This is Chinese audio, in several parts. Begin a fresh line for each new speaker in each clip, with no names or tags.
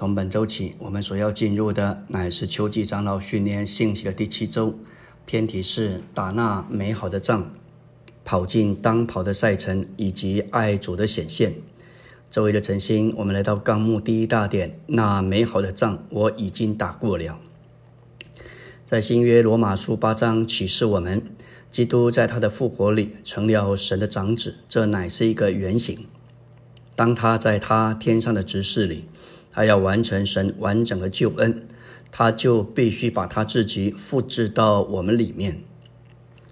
从本周起，我们所要进入的乃是秋季长老训练信息的第七周，偏题是打那美好的仗，跑进当跑的赛程，以及爱主的显现。周围的晨星，我们来到纲目第一大点，那美好的仗我已经打过了。在新约罗马书八章启示我们，基督在他的复活里成了神的长子，这乃是一个原型。当他在他天上的执事里。他要完成神完整的救恩，他就必须把他自己复制到我们里面。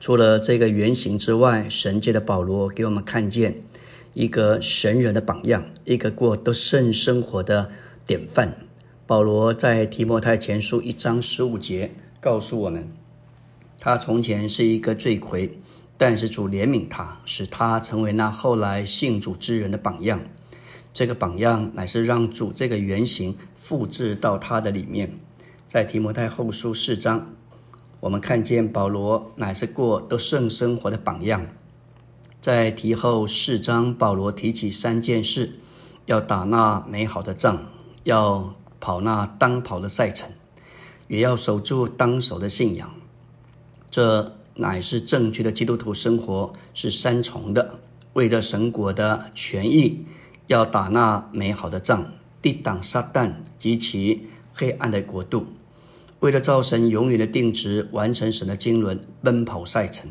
除了这个原型之外，神界的保罗给我们看见一个神人的榜样，一个过得胜生活的典范。保罗在提摩太前书一章十五节告诉我们，他从前是一个罪魁，但是主怜悯他，使他成为那后来信主之人的榜样。这个榜样乃是让主这个原型复制到他的里面。在提摩太后书四章，我们看见保罗乃是过得胜生活的榜样。在提后四章，保罗提起三件事：要打那美好的仗，要跑那当跑的赛程，也要守住当守的信仰。这乃是正确的基督徒生活，是三重的，为了神国的权益。要打那美好的仗，抵挡撒旦及其黑暗的国度，为了造神永远的定值，完成神的经纶奔跑赛程，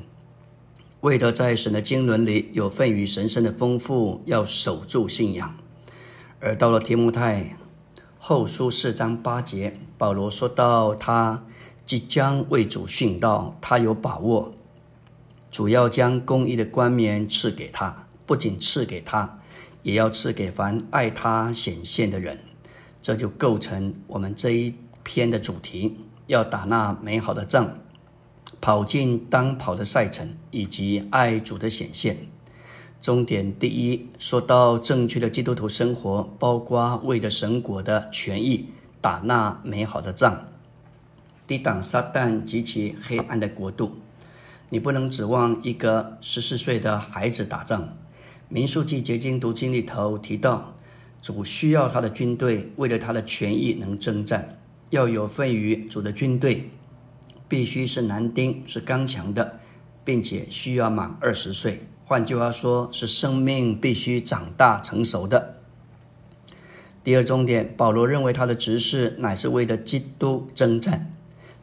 为了在神的经纶里有份于神圣的丰富，要守住信仰。而到了提摩太后书四章八节，保罗说到他即将为主殉道，他有把握，主要将公义的冠冕赐给他，不仅赐给他。也要赐给凡爱他显现的人，这就构成我们这一篇的主题：要打那美好的仗，跑进当跑的赛程，以及爱主的显现。终点第一，说到正确的基督徒生活，包括为着神国的权益打那美好的仗，抵挡撒旦及其黑暗的国度。你不能指望一个十四岁的孩子打仗。民数记结晶读经里头提到，主需要他的军队，为了他的权益能征战，要有份于主的军队，必须是男丁，是刚强的，并且需要满二十岁。换句话说，是生命必须长大成熟的。第二重点，保罗认为他的执事乃是为了基督征战，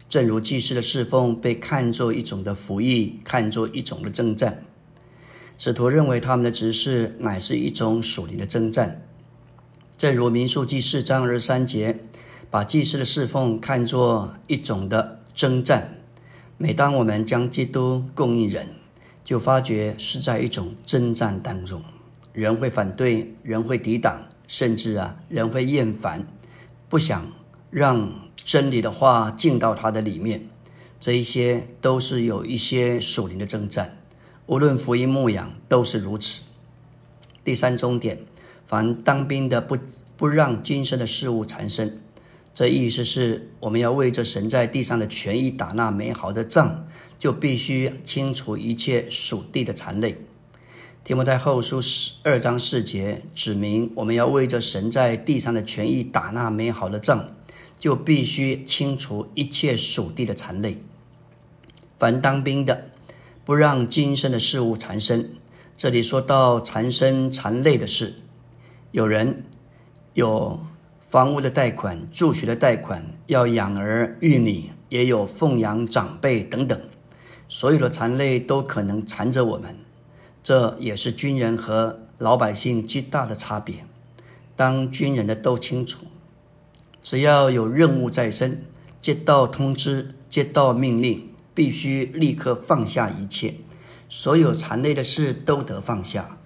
正如祭司的侍奉被看作一种的服役，看作一种的征战。使徒认为他们的执事乃是一种属灵的征战，正如民数记四章二十三节，把祭司的侍奉看作一种的征战。每当我们将基督供应人，就发觉是在一种征战当中。人会反对，人会抵挡，甚至啊，人会厌烦，不想让真理的话进到他的里面。这一些都是有一些属灵的征战。无论福音牧养都是如此。第三重点，凡当兵的不不让今生的事物缠身，这意思是我们要为着神在地上的权益打那美好的仗，就必须清除一切属地的残类。提摩太后书十二章四节指明，我们要为着神在地上的权益打那美好的仗，就必须清除一切属地的残类。凡当兵的。不让今生的事物缠身。这里说到缠身缠累的事，有人有房屋的贷款、助学的贷款，要养儿育女，也有奉养长辈等等，所有的缠累都可能缠着我们。这也是军人和老百姓极大的差别。当军人的都清楚，只要有任务在身，接到通知，接到命令。必须立刻放下一切，所有残累的事都得放下。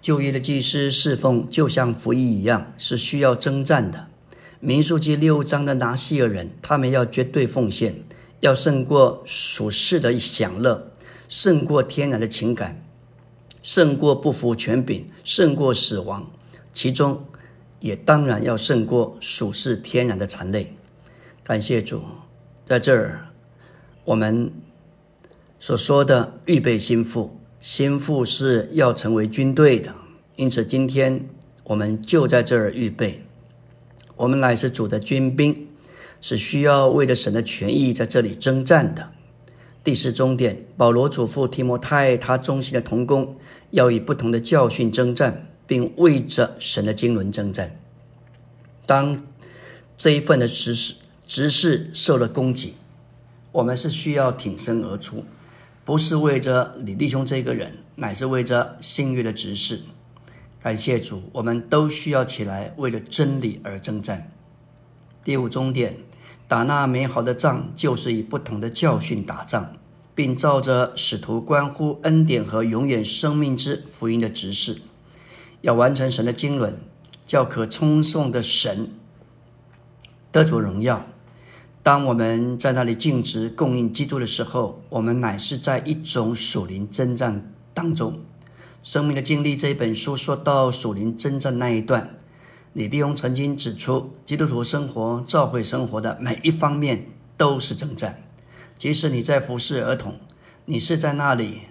就业的祭司侍奉就像服役一样，是需要征战的。民数记六章的拿西尔人，他们要绝对奉献，要胜过属世的享乐，胜过天然的情感，胜过不服权柄，胜过死亡。其中也当然要胜过属世天然的残累。感谢主，在这儿。我们所说的预备心腹，心腹是要成为军队的，因此今天我们就在这儿预备。我们乃是主的军兵，是需要为了神的权益在这里征战的。第四终点，保罗嘱咐提摩太，他忠心的同工要以不同的教训征战，并为着神的经纶征战。当这一份的执事执事受了攻击，我们是需要挺身而出，不是为着李弟兄这个人，乃是为着信约的执事。感谢主，我们都需要起来，为了真理而征战。第五终点，打那美好的仗，就是以不同的教训打仗，并照着使徒关乎恩典和永远生命之福音的指示，要完成神的经纶，叫可称颂的神。得主荣耀。当我们在那里尽职供应基督的时候，我们乃是在一种属灵征战当中。生命的经历这一本书说到属灵征战那一段，李弟兄曾经指出，基督徒生活、教会生活的每一方面都是征战。即使你在服侍儿童，你是在那里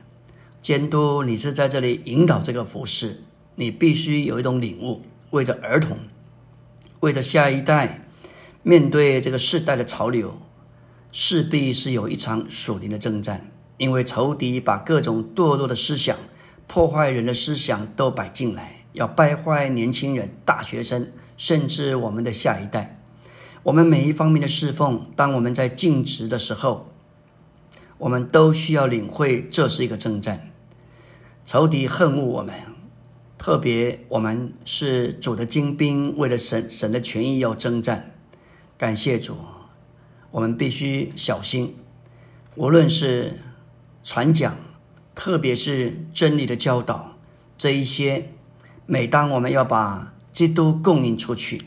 监督，你是在这里引导这个服侍，你必须有一种领悟，为着儿童，为着下一代。面对这个世代的潮流，势必是有一场属灵的征战，因为仇敌把各种堕落的思想、破坏人的思想都摆进来，要败坏年轻人、大学生，甚至我们的下一代。我们每一方面的侍奉，当我们在尽职的时候，我们都需要领会这是一个征战。仇敌恨恶我们，特别我们是主的精兵，为了神神的权益要征战。感谢主，我们必须小心。无论是传讲，特别是真理的教导，这一些，每当我们要把基督供应出去，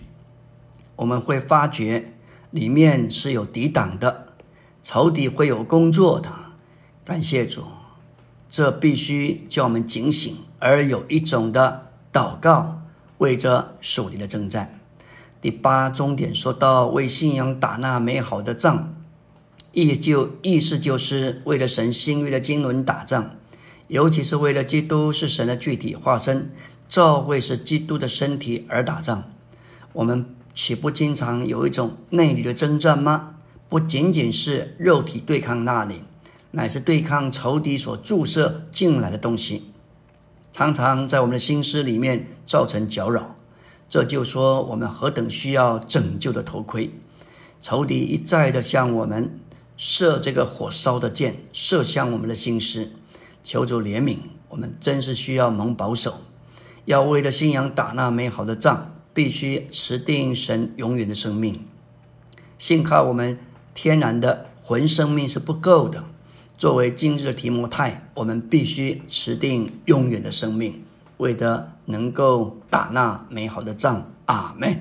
我们会发觉里面是有抵挡的，仇敌会有工作的。感谢主，这必须叫我们警醒，而有一种的祷告，为着属灵的征战。第八终点说到为信仰打那美好的仗，意就意思就是为了神新约的经纶打仗，尤其是为了基督是神的具体化身，教会是基督的身体而打仗。我们岂不经常有一种内里的征战吗？不仅仅是肉体对抗那里，乃是对抗仇敌所注射进来的东西，常常在我们的心思里面造成搅扰。这就说我们何等需要拯救的头盔！仇敌一再的向我们射这个火烧的箭，射向我们的心思。求主怜悯，我们真是需要蒙保守。要为了信仰打那美好的仗，必须持定神永远的生命。信靠我们天然的魂生命是不够的。作为今日的提摩太，我们必须持定永远的生命。为的能够打那美好的仗，阿门。